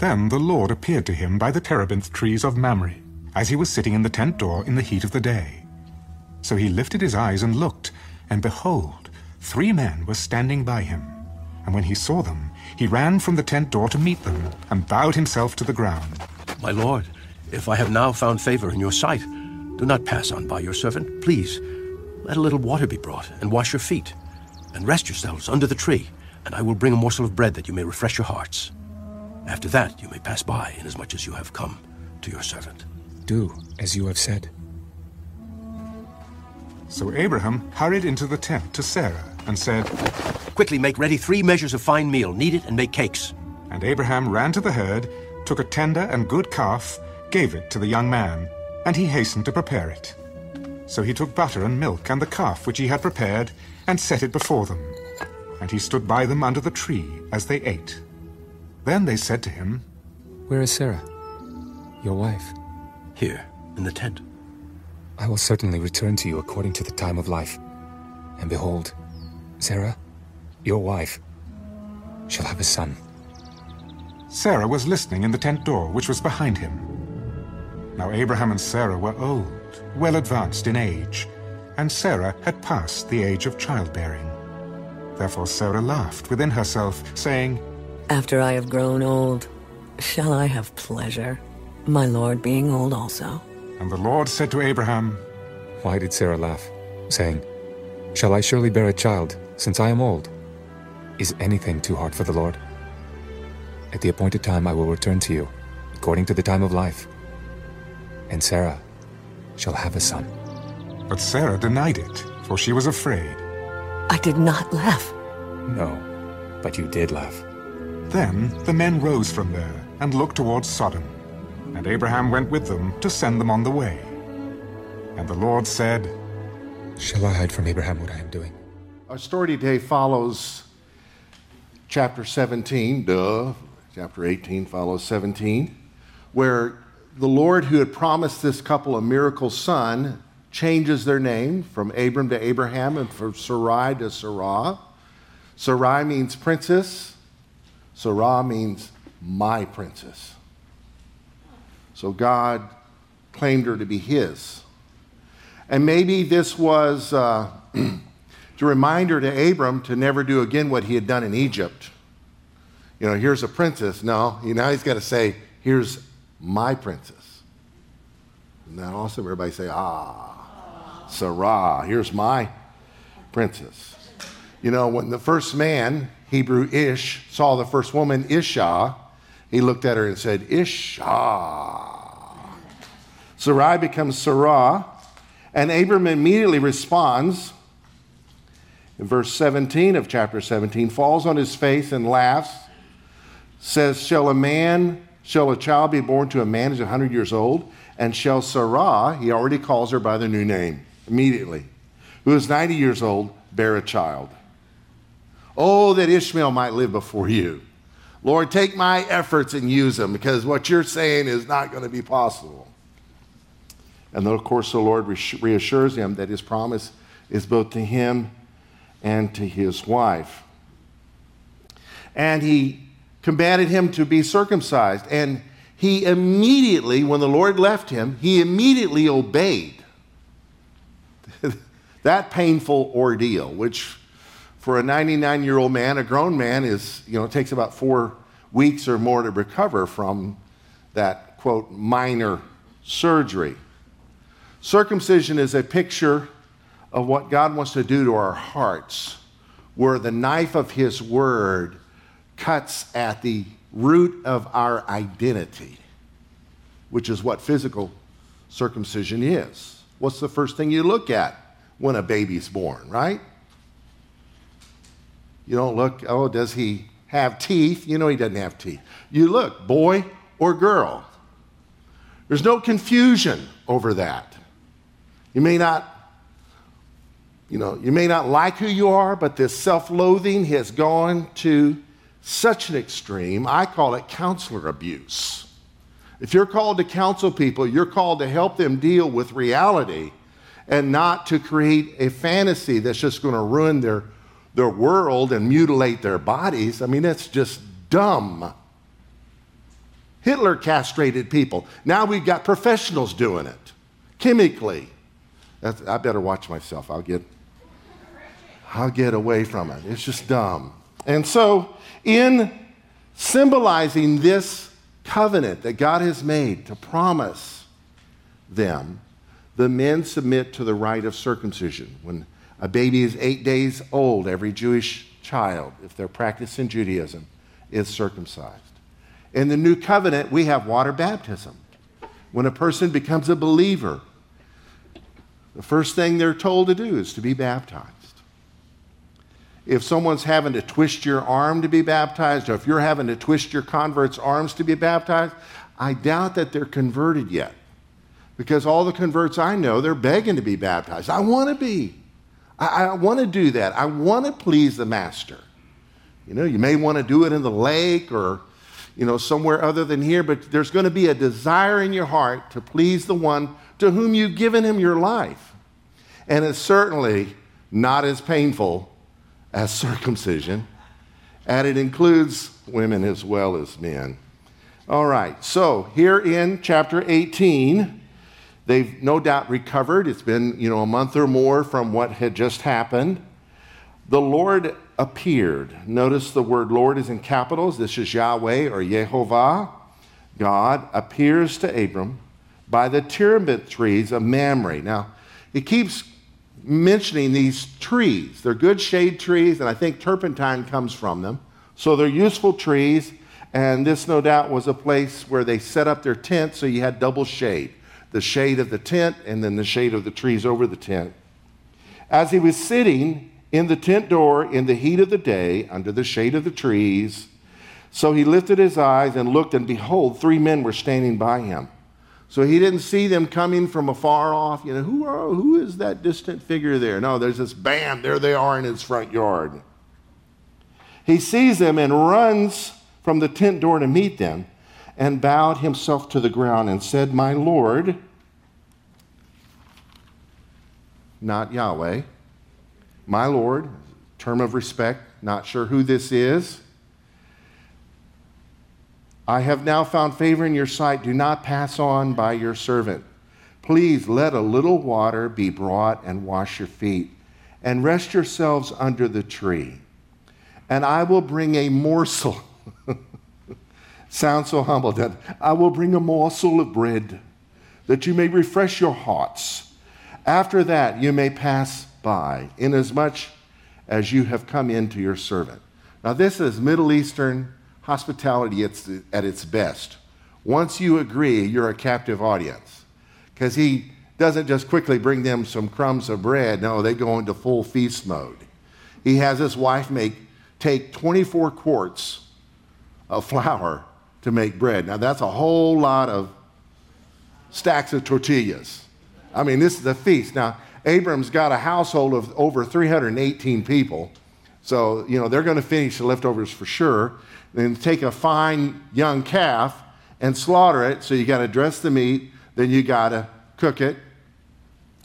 Then the Lord appeared to him by the terebinth trees of Mamre, as he was sitting in the tent door in the heat of the day. So he lifted his eyes and looked, and behold, three men were standing by him. And when he saw them, he ran from the tent door to meet them, and bowed himself to the ground. My lord, if I have now found favor in your sight, do not pass on by your servant. Please, let a little water be brought, and wash your feet, and rest yourselves under the tree, and I will bring a morsel of bread that you may refresh your hearts. After that, you may pass by, inasmuch as you have come to your servant. Do as you have said. So Abraham hurried into the tent to Sarah and said, Quickly make ready three measures of fine meal, knead it, and make cakes. And Abraham ran to the herd, took a tender and good calf, gave it to the young man, and he hastened to prepare it. So he took butter and milk and the calf which he had prepared, and set it before them. And he stood by them under the tree as they ate. Then they said to him, Where is Sarah, your wife? Here, in the tent. I will certainly return to you according to the time of life. And behold, Sarah, your wife, shall have a son. Sarah was listening in the tent door, which was behind him. Now Abraham and Sarah were old, well advanced in age, and Sarah had passed the age of childbearing. Therefore Sarah laughed within herself, saying, After I have grown old, shall I have pleasure, my lord being old also? And the Lord said to Abraham, Why did Sarah laugh, saying, Shall I surely bear a child, since I am old? Is anything too hard for the Lord? At the appointed time I will return to you, according to the time of life. And Sarah shall have a son. But Sarah denied it, for she was afraid. I did not laugh. No, but you did laugh. Then the men rose from there and looked towards Sodom. And Abraham went with them to send them on the way. And the Lord said, Shall I hide from Abraham what I am doing? Our story today follows chapter 17, duh. Chapter 18 follows 17, where the Lord, who had promised this couple a miracle son, changes their name from Abram to Abraham and from Sarai to Sarah. Sarai means princess, Sarah means my princess. So God claimed her to be his. And maybe this was uh, to remind her to Abram to never do again what he had done in Egypt. You know, here's a princess. No, now he's got to say, here's my princess. And that awesome? Everybody say, ah, Sarah, here's my princess. You know, when the first man, Hebrew Ish, saw the first woman, Isha, he looked at her and said, Isha. Sarai becomes Sarah, and Abram immediately responds in verse 17 of chapter 17, falls on his face and laughs, says, Shall a man, shall a child be born to a man who's 100 years old? And shall Sarah, he already calls her by the new name immediately, who is 90 years old, bear a child? Oh, that Ishmael might live before you. Lord, take my efforts and use them because what you're saying is not going to be possible. And then, of course, the Lord reassures him that his promise is both to him and to his wife. And he commanded him to be circumcised. And he immediately, when the Lord left him, he immediately obeyed that painful ordeal, which for a 99 year old man, a grown man, is, you know, it takes about four weeks or more to recover from that, quote, minor surgery. Circumcision is a picture of what God wants to do to our hearts, where the knife of His Word cuts at the root of our identity, which is what physical circumcision is. What's the first thing you look at when a baby's born, right? You don't look, oh, does he have teeth? You know he doesn't have teeth. You look, boy or girl. There's no confusion over that. You may not you know, you may not like who you are, but this self loathing has gone to such an extreme. I call it counselor abuse. If you're called to counsel people, you're called to help them deal with reality and not to create a fantasy that's just going to ruin their, their world and mutilate their bodies. I mean, that's just dumb. Hitler castrated people. Now we've got professionals doing it chemically. That's, I better watch myself. I'll get, I'll get away from it. It's just dumb. And so, in symbolizing this covenant that God has made to promise them, the men submit to the rite of circumcision. When a baby is eight days old, every Jewish child, if they're practicing Judaism, is circumcised. In the new covenant, we have water baptism. When a person becomes a believer, the first thing they're told to do is to be baptized. If someone's having to twist your arm to be baptized, or if you're having to twist your convert's arms to be baptized, I doubt that they're converted yet. Because all the converts I know, they're begging to be baptized. I want to be. I, I want to do that. I want to please the master. You know, you may want to do it in the lake or, you know, somewhere other than here, but there's going to be a desire in your heart to please the one to whom you've given him your life. And it's certainly not as painful as circumcision, and it includes women as well as men. All right, so here in chapter 18, They've no doubt recovered. It's been, you know, a month or more from what had just happened. The Lord appeared. Notice the word Lord is in capitals. This is Yahweh or Yehovah. God appears to Abram by the terebinth trees of Mamre. Now, he keeps mentioning these trees. They're good shade trees, and I think turpentine comes from them. So they're useful trees, and this no doubt was a place where they set up their tent so you had double shade the shade of the tent and then the shade of the trees over the tent. As he was sitting in the tent door in the heat of the day under the shade of the trees, so he lifted his eyes and looked, and behold, three men were standing by him. So he didn't see them coming from afar off. You know, who, are, who is that distant figure there? No, there's this band. There they are in his front yard. He sees them and runs from the tent door to meet them and bowed himself to the ground and said, My Lord, not Yahweh, my Lord, term of respect, not sure who this is. I have now found favor in your sight. Do not pass on by your servant. Please let a little water be brought and wash your feet, and rest yourselves under the tree. And I will bring a morsel sound so humble that I will bring a morsel of bread that you may refresh your hearts. After that, you may pass by, inasmuch as you have come in to your servant. Now, this is Middle Eastern hospitality at its best. Once you agree, you're a captive audience. Because he doesn't just quickly bring them some crumbs of bread. No, they go into full feast mode. He has his wife make take 24 quarts of flour to make bread. Now, that's a whole lot of stacks of tortillas. I mean, this is a feast. Now, Abram's got a household of over 318 people. So, you know, they're going to finish the leftovers for sure. Then take a fine young calf and slaughter it. So you got to dress the meat, then you got to cook it.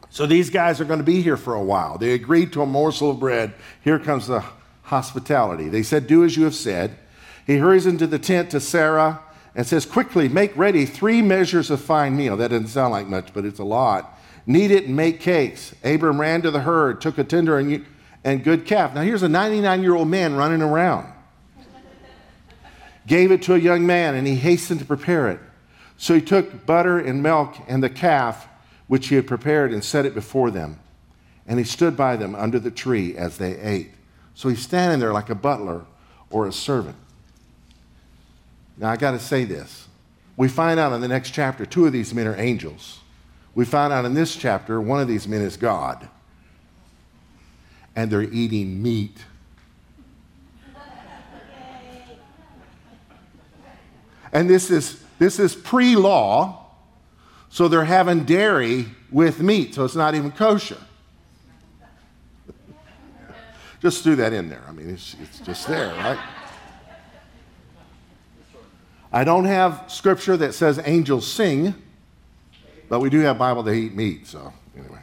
So these guys are going to be here for a while. They agreed to a morsel of bread. Here comes the hospitality. They said, Do as you have said. He hurries into the tent to Sarah and says, Quickly, make ready three measures of fine meal. That doesn't sound like much, but it's a lot. Knead it and make cakes. Abram ran to the herd, took a tender and, and good calf. Now, here's a 99 year old man running around. Gave it to a young man, and he hastened to prepare it. So he took butter and milk and the calf which he had prepared and set it before them. And he stood by them under the tree as they ate. So he's standing there like a butler or a servant. Now, I got to say this. We find out in the next chapter, two of these men are angels. We find out in this chapter, one of these men is God. And they're eating meat. And this is, this is pre law, so they're having dairy with meat, so it's not even kosher. just threw that in there. I mean, it's, it's just there, right? I don't have scripture that says angels sing, but we do have Bible they eat meat, so anyway.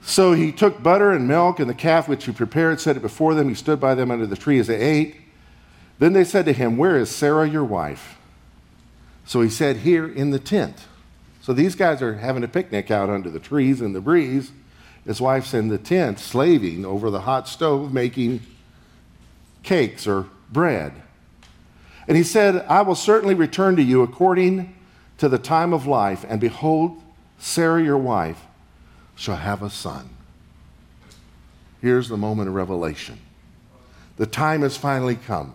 So he took butter and milk and the calf which he prepared, set it before them. He stood by them under the tree as they ate. Then they said to him, Where is Sarah your wife? So he said, Here in the tent. So these guys are having a picnic out under the trees in the breeze. His wife's in the tent, slaving over the hot stove, making cakes or bread. And he said, I will certainly return to you according to the time of life, and behold, Sarah, your wife, shall have a son. Here's the moment of revelation. The time has finally come.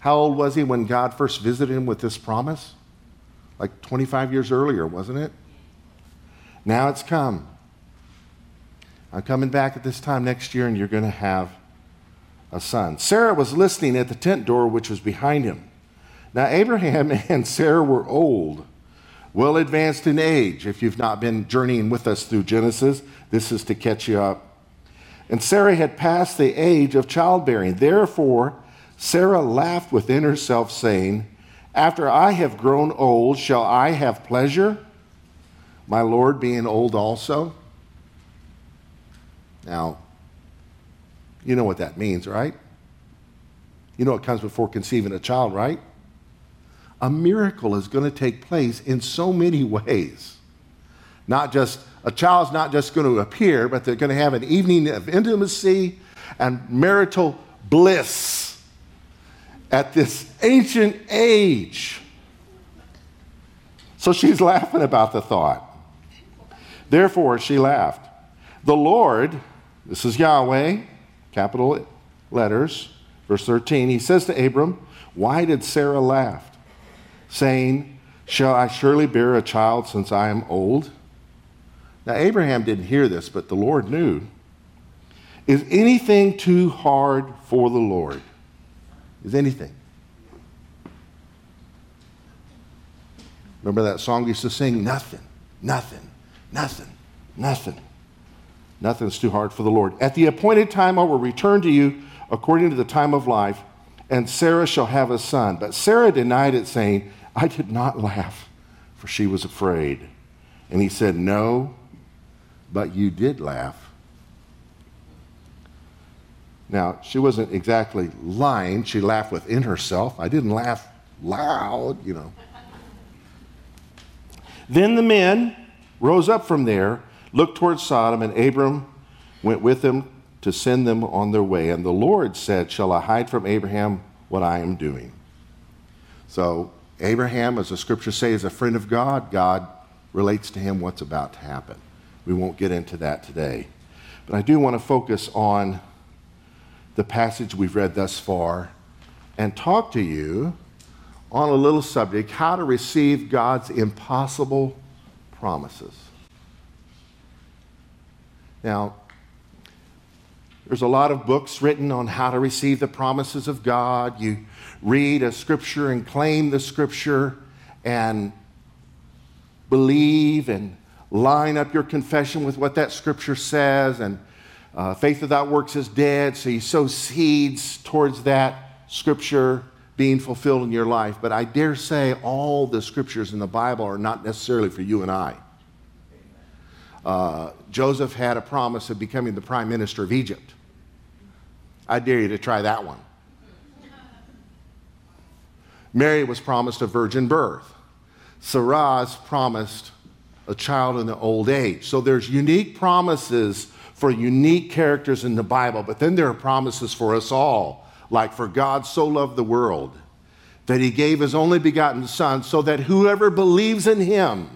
How old was he when God first visited him with this promise? Like 25 years earlier, wasn't it? Now it's come. I'm coming back at this time next year, and you're going to have a son. Sarah was listening at the tent door, which was behind him. Now, Abraham and Sarah were old, well advanced in age. If you've not been journeying with us through Genesis, this is to catch you up. And Sarah had passed the age of childbearing. Therefore, Sarah laughed within herself, saying, After I have grown old, shall I have pleasure? My Lord being old also? Now, you know what that means, right? You know it comes before conceiving a child, right? A miracle is going to take place in so many ways. Not just, a child's not just going to appear, but they're going to have an evening of intimacy and marital bliss at this ancient age. So she's laughing about the thought. Therefore, she laughed. The Lord, this is Yahweh, capital letters, verse 13, he says to Abram, Why did Sarah laugh? Saying, Shall I surely bear a child since I am old? Now, Abraham didn't hear this, but the Lord knew. Is anything too hard for the Lord? Is anything? Remember that song we used to sing? Nothing, nothing, nothing, nothing. Nothing's too hard for the Lord. At the appointed time, I will return to you according to the time of life, and Sarah shall have a son. But Sarah denied it, saying, I did not laugh, for she was afraid. And he said, No, but you did laugh. Now, she wasn't exactly lying. She laughed within herself. I didn't laugh loud, you know. then the men rose up from there looked towards Sodom, and Abram went with them to send them on their way. And the Lord said, Shall I hide from Abraham what I am doing? So, Abraham, as the scriptures say, is a friend of God. God relates to him what's about to happen. We won't get into that today. But I do want to focus on the passage we've read thus far and talk to you on a little subject how to receive God's impossible promises. Now, there's a lot of books written on how to receive the promises of God. You read a scripture and claim the scripture and believe and line up your confession with what that scripture says. And uh, faith without works is dead, so you sow seeds towards that scripture being fulfilled in your life. But I dare say all the scriptures in the Bible are not necessarily for you and I. Uh, Joseph had a promise of becoming the prime minister of Egypt. I dare you to try that one. Mary was promised a virgin birth. Sarah's promised a child in the old age. So there's unique promises for unique characters in the Bible, but then there are promises for us all, like for God so loved the world that he gave his only begotten Son so that whoever believes in him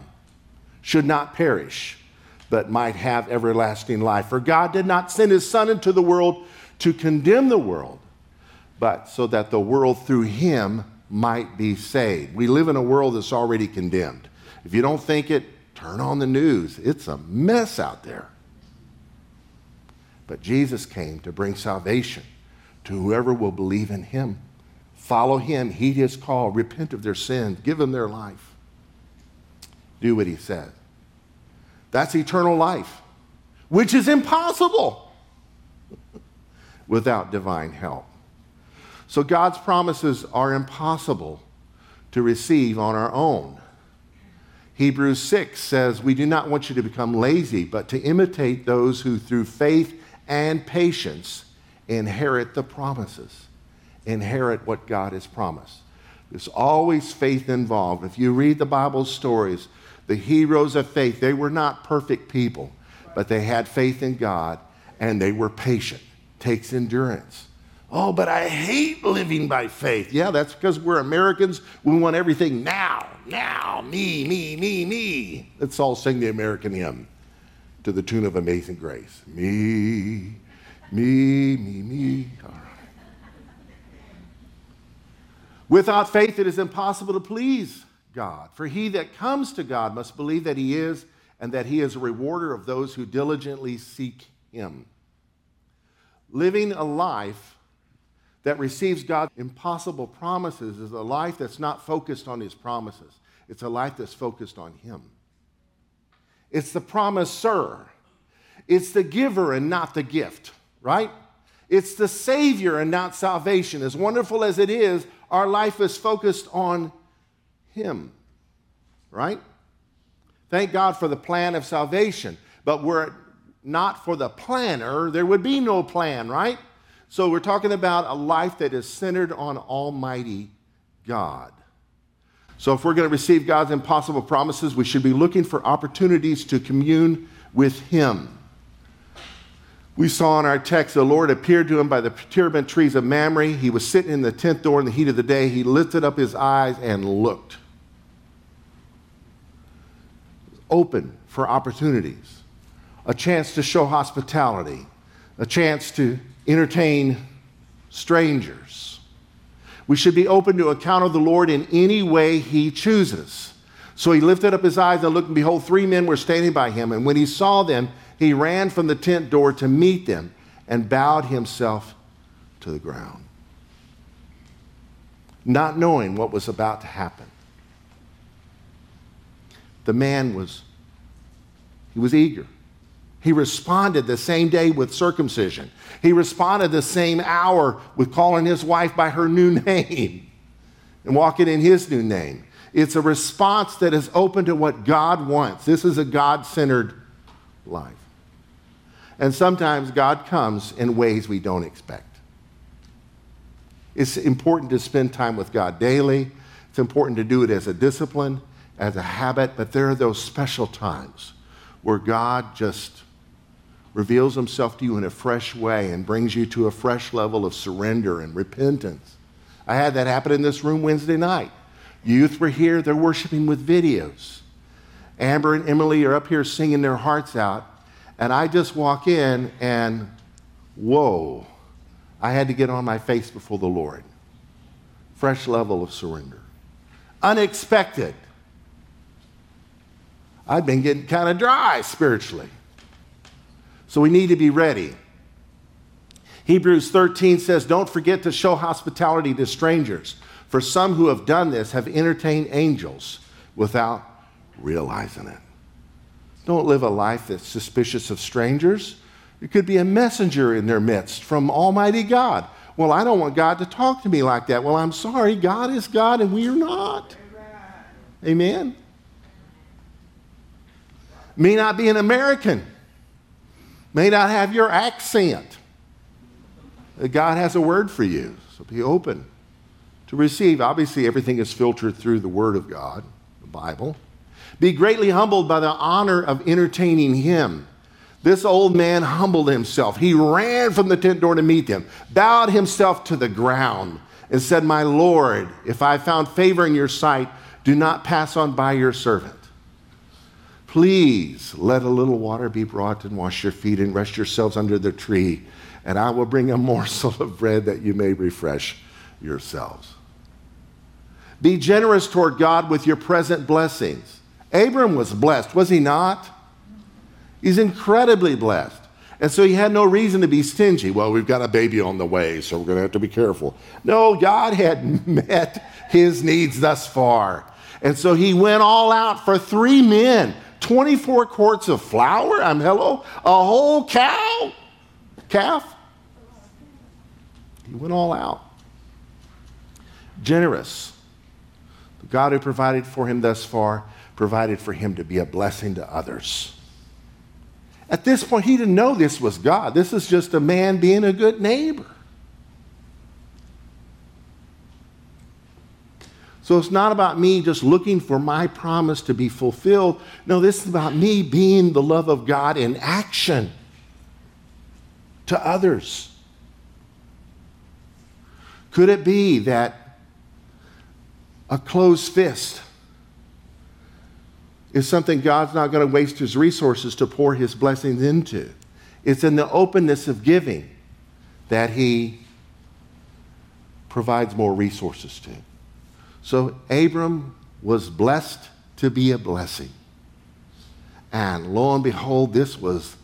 should not perish, but might have everlasting life. For God did not send his Son into the world to condemn the world, but so that the world through him might be saved. We live in a world that's already condemned. If you don't think it, turn on the news. It's a mess out there. But Jesus came to bring salvation to whoever will believe in him. Follow him, heed his call, repent of their sins, give them their life. Do what he says. That's eternal life, which is impossible without divine help. So God's promises are impossible to receive on our own. Hebrews 6 says, We do not want you to become lazy, but to imitate those who through faith and patience inherit the promises, inherit what God has promised. There's always faith involved. If you read the Bible stories, the heroes of faith, they were not perfect people, but they had faith in God and they were patient. Takes endurance. Oh, but I hate living by faith. Yeah, that's because we're Americans. We want everything now, now, me, me, me, me. Let's all sing the American hymn to the tune of Amazing Grace. Me, me, me, me. All right. Without faith, it is impossible to please God. For he that comes to God must believe that he is, and that he is a rewarder of those who diligently seek him. Living a life that receives God's impossible promises is a life that's not focused on his promises. It's a life that's focused on him. It's the promiser. It's the giver and not the gift, right? It's the Savior and not salvation. As wonderful as it is, our life is focused on Him, right? Thank God for the plan of salvation. But were it not for the planner, there would be no plan, right? So we're talking about a life that is centered on Almighty God. So if we're going to receive God's impossible promises, we should be looking for opportunities to commune with Him. We saw in our text the Lord appeared to him by the terebinth trees of Mamre. He was sitting in the tent door in the heat of the day. He lifted up his eyes and looked. Open for opportunities, a chance to show hospitality, a chance to entertain strangers. We should be open to account of the Lord in any way he chooses. So he lifted up his eyes and looked, and behold, three men were standing by him. And when he saw them, he ran from the tent door to meet them and bowed himself to the ground, not knowing what was about to happen. The man was, he was eager. He responded the same day with circumcision. He responded the same hour with calling his wife by her new name and walking in his new name. It's a response that is open to what God wants. This is a God centered life. And sometimes God comes in ways we don't expect. It's important to spend time with God daily. It's important to do it as a discipline, as a habit, but there are those special times where God just reveals himself to you in a fresh way and brings you to a fresh level of surrender and repentance. I had that happen in this room Wednesday night. Youth were here, they're worshiping with videos. Amber and Emily are up here singing their hearts out. And I just walk in and, whoa, I had to get on my face before the Lord. Fresh level of surrender. Unexpected. I've been getting kind of dry spiritually. So we need to be ready. Hebrews 13 says, Don't forget to show hospitality to strangers, for some who have done this have entertained angels without realizing it. Don't live a life that's suspicious of strangers. It could be a messenger in their midst from Almighty God. Well, I don't want God to talk to me like that. Well, I'm sorry. God is God and we are not. Amen. May not be an American, may not have your accent. Uh, God has a word for you, so be open to receive. Obviously, everything is filtered through the Word of God, the Bible. Be greatly humbled by the honor of entertaining him. This old man humbled himself. He ran from the tent door to meet them, bowed himself to the ground, and said, My Lord, if I found favor in your sight, do not pass on by your servant. Please let a little water be brought and wash your feet and rest yourselves under the tree, and I will bring a morsel of bread that you may refresh yourselves. Be generous toward God with your present blessings Abram was blessed, was he not? He's incredibly blessed. And so he had no reason to be stingy. Well, we've got a baby on the way, so we're going to have to be careful. No, God had met his needs thus far. And so he went all out for three men 24 quarts of flour. I'm hello, a whole cow, calf. He went all out. Generous. The God who provided for him thus far provided for him to be a blessing to others. At this point, he didn't know this was God. This is just a man being a good neighbor. So it's not about me just looking for my promise to be fulfilled. No, this is about me being the love of God in action to others. Could it be that a closed fist is something God's not going to waste his resources to pour his blessings into? It's in the openness of giving that he provides more resources to. So Abram was blessed to be a blessing. And lo and behold, this was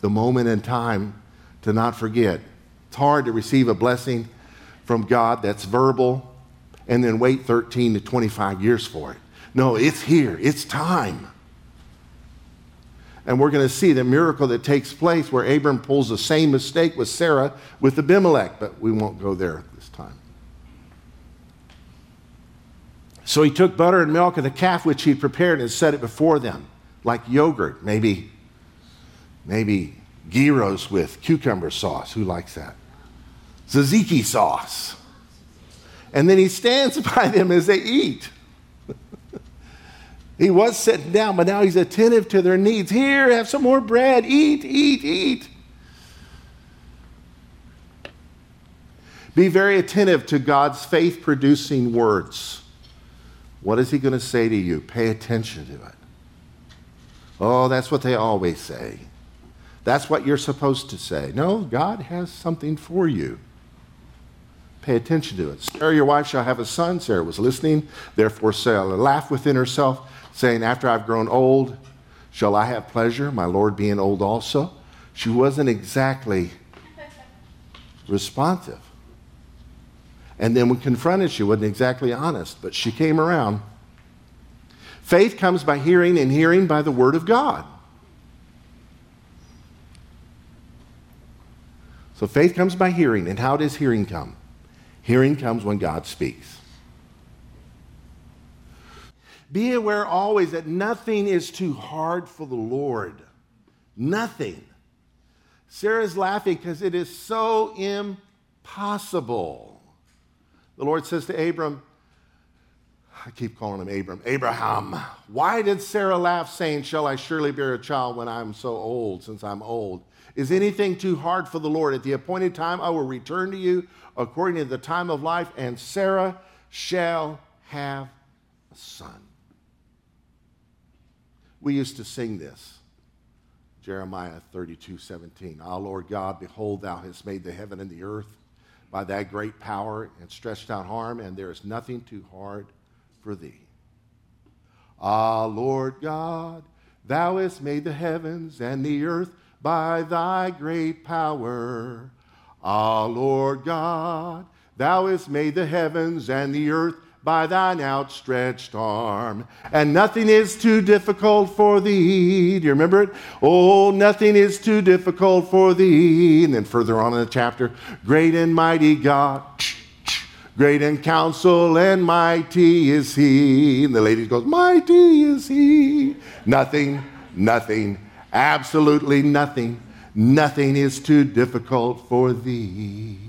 the moment in time to not forget. It's hard to receive a blessing from God that's verbal and then wait 13 to 25 years for it. No, it's here, it's time. And we're going to see the miracle that takes place where Abram pulls the same mistake with Sarah with Abimelech, but we won't go there this time. So he took butter and milk of the calf which he prepared and set it before them, like yogurt, maybe, maybe gyros with cucumber sauce. Who likes that? Tzatziki sauce. And then he stands by them as they eat. he was sitting down, but now he's attentive to their needs. Here, have some more bread. Eat, eat, eat. Be very attentive to God's faith producing words. What is he going to say to you? Pay attention to it. Oh, that's what they always say. That's what you're supposed to say. No, God has something for you. Pay attention to it. Sarah, your wife, shall have a son. Sarah was listening. Therefore, Sarah laughed within herself, saying, After I've grown old, shall I have pleasure, my Lord being old also? She wasn't exactly responsive. And then when confronted, she wasn't exactly honest, but she came around. Faith comes by hearing, and hearing by the Word of God. So faith comes by hearing. And how does hearing come? Hearing comes when God speaks. Be aware always that nothing is too hard for the Lord. Nothing. Sarah's laughing because it is so impossible. The Lord says to Abram, I keep calling him Abram, Abraham, why did Sarah laugh, saying, Shall I surely bear a child when I'm so old, since I'm old? Is anything too hard for the Lord? At the appointed time, I will return to you according to the time of life, and Sarah shall have a son. We used to sing this. Jeremiah 32, 17. Ah, Lord God, behold, thou hast made the heaven and the earth by thy great power and stretched out arm, and there is nothing too hard for thee. Ah, Lord God, thou hast made the heavens and the earth by thy great power. Ah, Lord God, thou hast made the heavens and the earth by thine outstretched arm. And nothing is too difficult for thee. Do you remember it? Oh, nothing is too difficult for thee. And then further on in the chapter, great and mighty God. Great in counsel and mighty is he. And the lady goes, Mighty is he. Nothing, nothing Absolutely nothing. Nothing is too difficult for thee.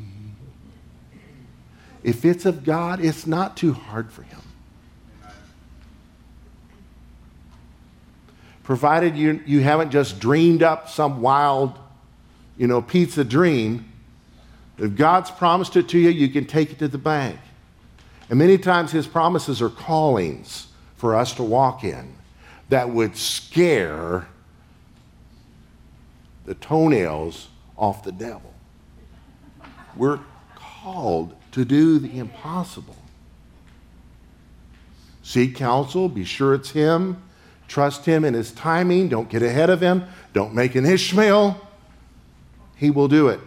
If it's of God, it's not too hard for him. Provided you, you haven't just dreamed up some wild, you know, pizza dream. If God's promised it to you, you can take it to the bank. And many times his promises are callings for us to walk in that would scare the toenails off the devil. We're called to do the impossible. Seek counsel, be sure it's Him, trust Him in His timing, don't get ahead of Him, don't make an Ishmael. He will do it.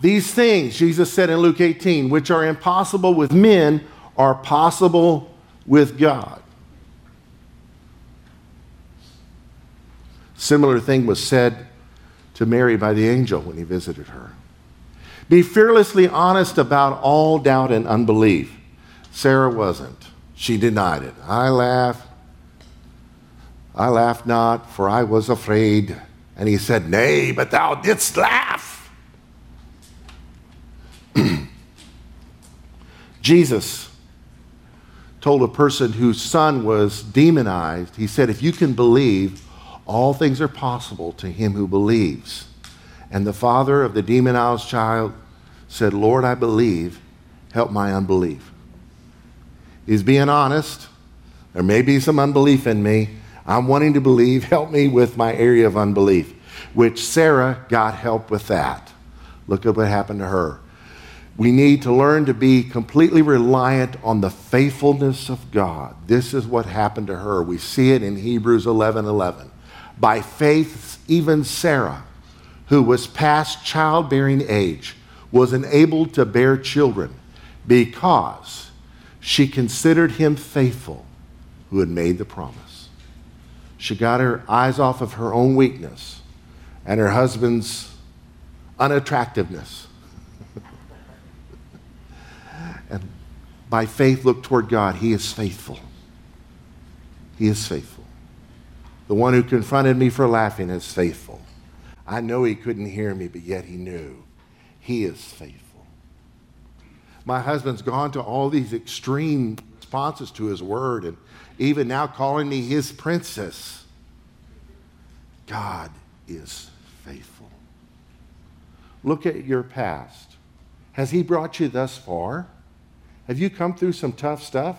These things, Jesus said in Luke 18, which are impossible with men, are possible with God. Similar thing was said to Mary by the angel when he visited her. Be fearlessly honest about all doubt and unbelief. Sarah wasn't. She denied it. I laughed. I laughed not, for I was afraid. And he said, Nay, but thou didst laugh. Jesus told a person whose son was demonized, he said, If you can believe, all things are possible to him who believes. And the father of the demonized child said, Lord, I believe, help my unbelief. He's being honest. There may be some unbelief in me. I'm wanting to believe. Help me with my area of unbelief, which Sarah got help with that. Look at what happened to her. We need to learn to be completely reliant on the faithfulness of God. This is what happened to her. We see it in Hebrews 11 11. By faith, even Sarah, who was past childbearing age, was enabled to bear children because she considered him faithful who had made the promise. She got her eyes off of her own weakness and her husband's unattractiveness. and by faith, look toward God. He is faithful. He is faithful. The one who confronted me for laughing is faithful. I know he couldn't hear me, but yet he knew. He is faithful. My husband's gone to all these extreme responses to his word and even now calling me his princess. God is faithful. Look at your past. Has he brought you thus far? Have you come through some tough stuff?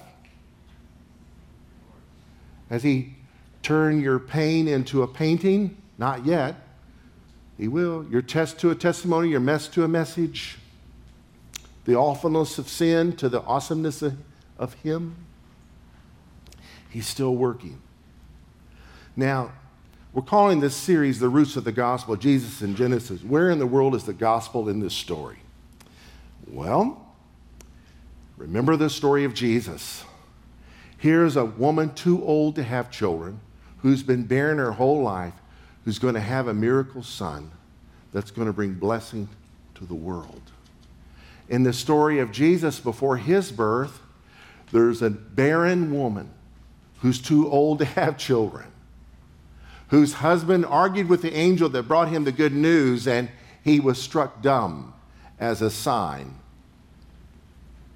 Has he turned your pain into a painting? Not yet. He will. Your test to a testimony, your mess to a message, the awfulness of sin to the awesomeness of, of Him. He's still working. Now, we're calling this series The Roots of the Gospel, Jesus in Genesis. Where in the world is the gospel in this story? Well, remember the story of Jesus. Here's a woman too old to have children who's been barren her whole life, who's going to have a miracle son that's going to bring blessing to the world. In the story of Jesus before his birth, there's a barren woman who's too old to have children, whose husband argued with the angel that brought him the good news, and he was struck dumb as a sign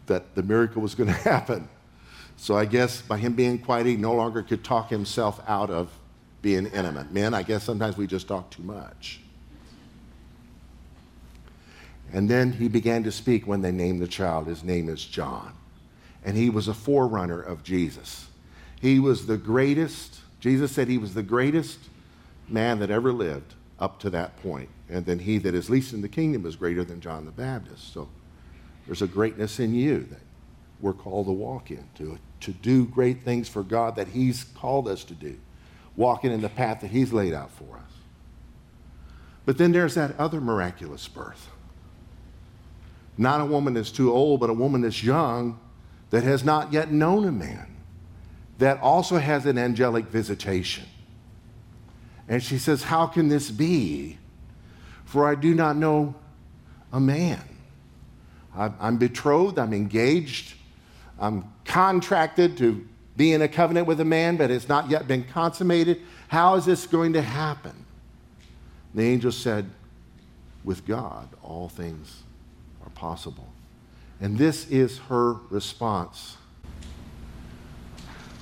that the miracle was going to happen. So I guess by him being quiet, he no longer could talk himself out of being intimate. Men, I guess sometimes we just talk too much. And then he began to speak when they named the child. His name is John. And he was a forerunner of Jesus. He was the greatest, Jesus said he was the greatest man that ever lived up to that point. And then he that is least in the kingdom is greater than John the Baptist. So there's a greatness in you that we're called to walk in, to, to do great things for God that he's called us to do, walking in the path that he's laid out for us. But then there's that other miraculous birth. Not a woman that's too old, but a woman that's young that has not yet known a man that also has an angelic visitation. And she says, How can this be? For I do not know a man. I'm betrothed, I'm engaged, I'm contracted to be in a covenant with a man, but it's not yet been consummated. How is this going to happen? The angel said, With God, all things are possible. And this is her response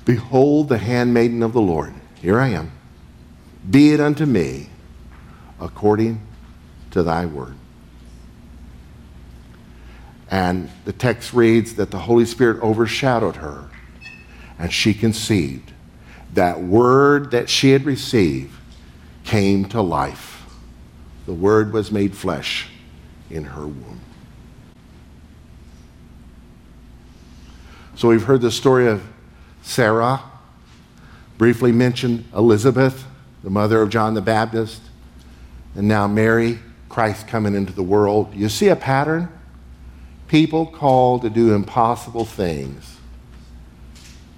Behold the handmaiden of the Lord. Here I am. Be it unto me according to thy word. And the text reads that the Holy Spirit overshadowed her and she conceived. That word that she had received came to life. The word was made flesh in her womb. So we've heard the story of Sarah, briefly mentioned Elizabeth, the mother of John the Baptist, and now Mary, Christ coming into the world. You see a pattern? People called to do impossible things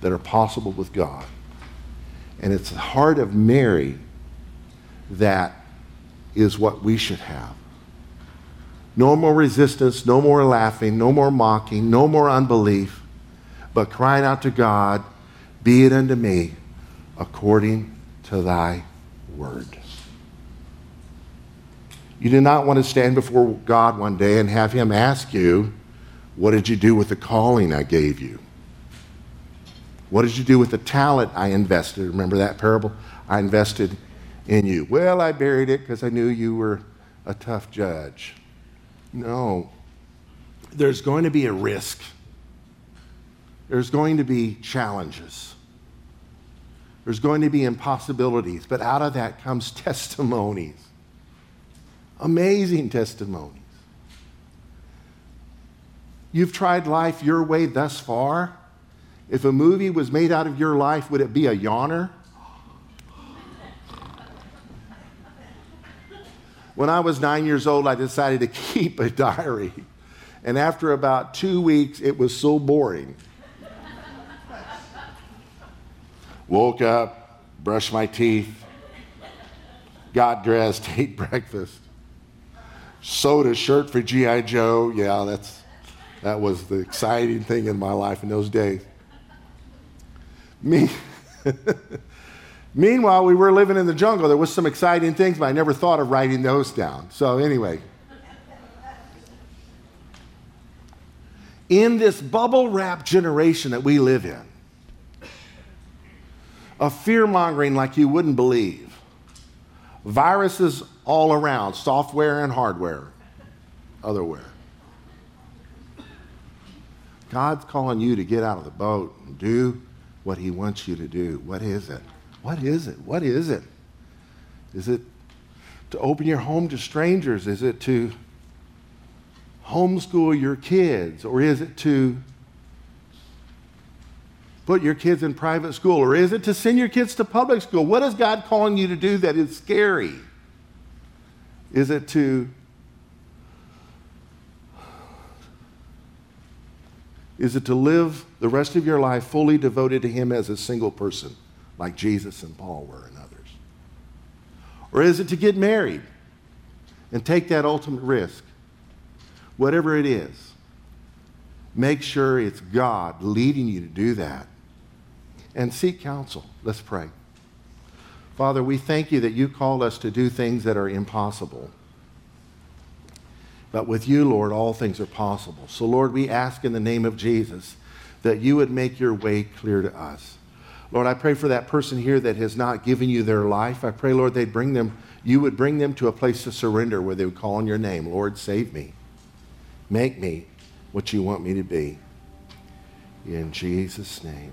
that are possible with God. And it's the heart of Mary that is what we should have. No more resistance, no more laughing, no more mocking, no more unbelief, but crying out to God be it unto me according to thy word. You do not want to stand before God one day and have him ask you, What did you do with the calling I gave you? What did you do with the talent I invested? Remember that parable? I invested in you. Well, I buried it because I knew you were a tough judge. No. There's going to be a risk, there's going to be challenges, there's going to be impossibilities, but out of that comes testimonies. Amazing testimonies. You've tried life your way thus far. If a movie was made out of your life, would it be a yawner? When I was nine years old, I decided to keep a diary. And after about two weeks, it was so boring. Woke up, brushed my teeth, got dressed, ate breakfast, sewed a shirt for G.I. Joe. Yeah, that's that was the exciting thing in my life in those days. Me, Meanwhile, we were living in the jungle. There was some exciting things, but I never thought of writing those down. So anyway, in this bubble wrap generation that we live in, of fear mongering like you wouldn't believe, viruses all around, software and hardware, otherwhere. God's calling you to get out of the boat and do what He wants you to do. What is it? What is it? What is it? Is it to open your home to strangers? Is it to homeschool your kids? Or is it to put your kids in private school? Or is it to send your kids to public school? What is God calling you to do that is scary? Is it to Is it to live the rest of your life fully devoted to Him as a single person, like Jesus and Paul were and others? Or is it to get married and take that ultimate risk? Whatever it is, make sure it's God leading you to do that. And seek counsel. Let's pray. Father, we thank you that you call us to do things that are impossible. But with you, Lord, all things are possible. So, Lord, we ask in the name of Jesus that you would make your way clear to us. Lord, I pray for that person here that has not given you their life. I pray, Lord, they'd bring them, you would bring them to a place of surrender where they would call on your name. Lord, save me. Make me what you want me to be. In Jesus' name.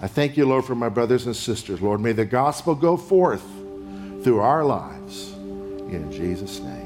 I thank you, Lord, for my brothers and sisters. Lord, may the gospel go forth through our lives. In Jesus' name.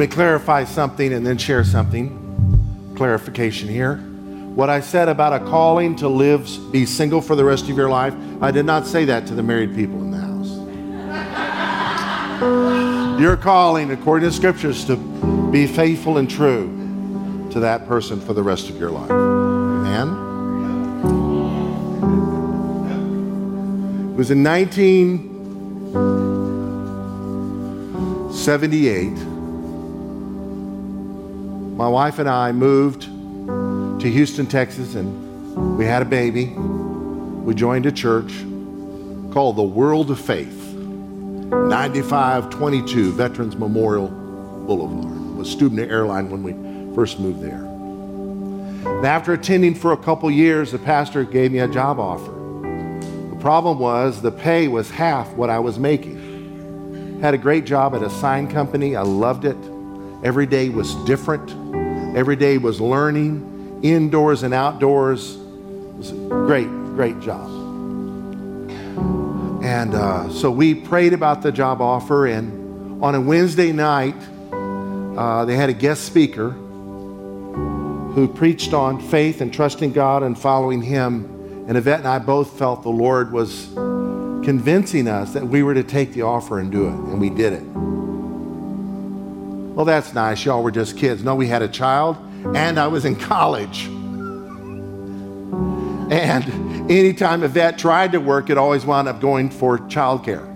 Me clarify something and then share something. Clarification here. What I said about a calling to live, be single for the rest of your life, I did not say that to the married people in the house. Your calling, according to scriptures, to be faithful and true to that person for the rest of your life. Amen. It was in 1978 my wife and I moved to Houston, Texas, and we had a baby. We joined a church called the World of Faith, 9522 Veterans Memorial Boulevard. It was Stuebner Airline when we first moved there. And after attending for a couple years, the pastor gave me a job offer. The problem was the pay was half what I was making. Had a great job at a sign company. I loved it. Every day was different. Every day was learning, indoors and outdoors. It was a great, great job. And uh, so we prayed about the job offer, and on a Wednesday night, uh, they had a guest speaker who preached on faith and trusting God and following Him. And Yvette and I both felt the Lord was convincing us that we were to take the offer and do it, and we did it. Well, that's nice. Y'all were just kids. No, we had a child, and I was in college. And anytime Yvette tried to work, it always wound up going for childcare.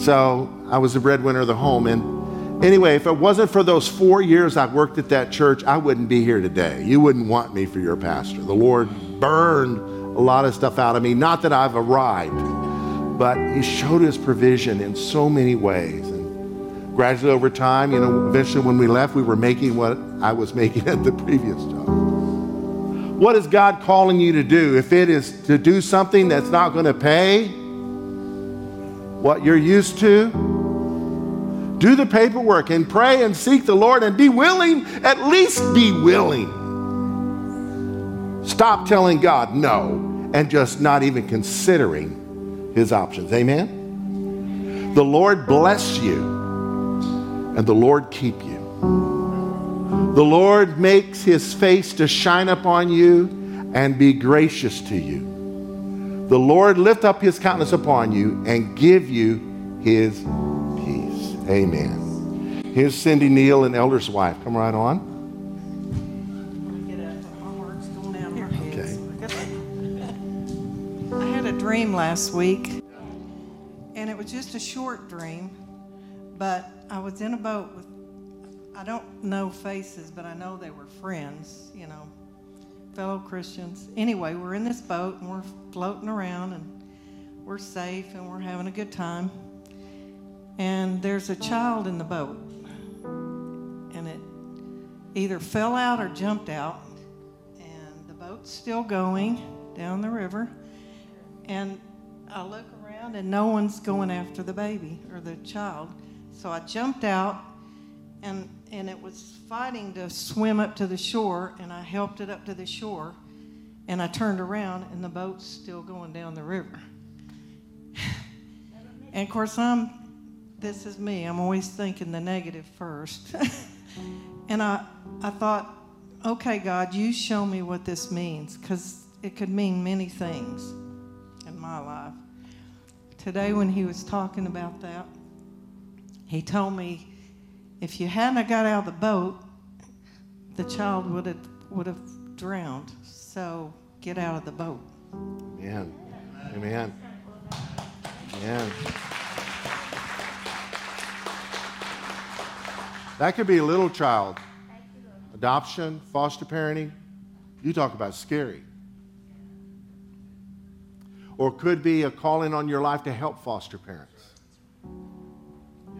So I was the breadwinner of the home. And anyway, if it wasn't for those four years I worked at that church, I wouldn't be here today. You wouldn't want me for your pastor. The Lord burned a lot of stuff out of me. Not that I've arrived, but He showed His provision in so many ways gradually over time, you know, eventually when we left, we were making what I was making at the previous job. What is God calling you to do? If it is to do something that's not going to pay what you're used to, do the paperwork and pray and seek the Lord and be willing, at least be willing. Stop telling God no and just not even considering his options. Amen? The Lord bless you and the Lord keep you. The Lord makes his face to shine upon you and be gracious to you. The Lord lift up his countenance upon you and give you his peace. Amen. Here's Cindy Neal and Elder's wife. Come right on. Okay. I had a dream last week, and it was just a short dream, but I was in a boat with, I don't know faces, but I know they were friends, you know, fellow Christians. Anyway, we're in this boat and we're floating around and we're safe and we're having a good time. And there's a child in the boat. And it either fell out or jumped out. And the boat's still going down the river. And I look around and no one's going after the baby or the child. So I jumped out, and, and it was fighting to swim up to the shore, and I helped it up to the shore, and I turned around, and the boat's still going down the river. and of course, I'm, this is me, I'm always thinking the negative first. and I, I thought, okay, God, you show me what this means, because it could mean many things in my life. Today, when he was talking about that, he told me if you hadn't got out of the boat, the child would have would have drowned. So get out of the boat. Amen. Amen. Amen. That could be a little child. Adoption, foster parenting. You talk about scary. Or could be a calling on your life to help foster parents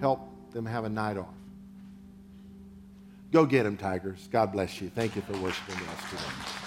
help them have a night off. Go get them, Tigers. God bless you. Thank you for worshiping us today.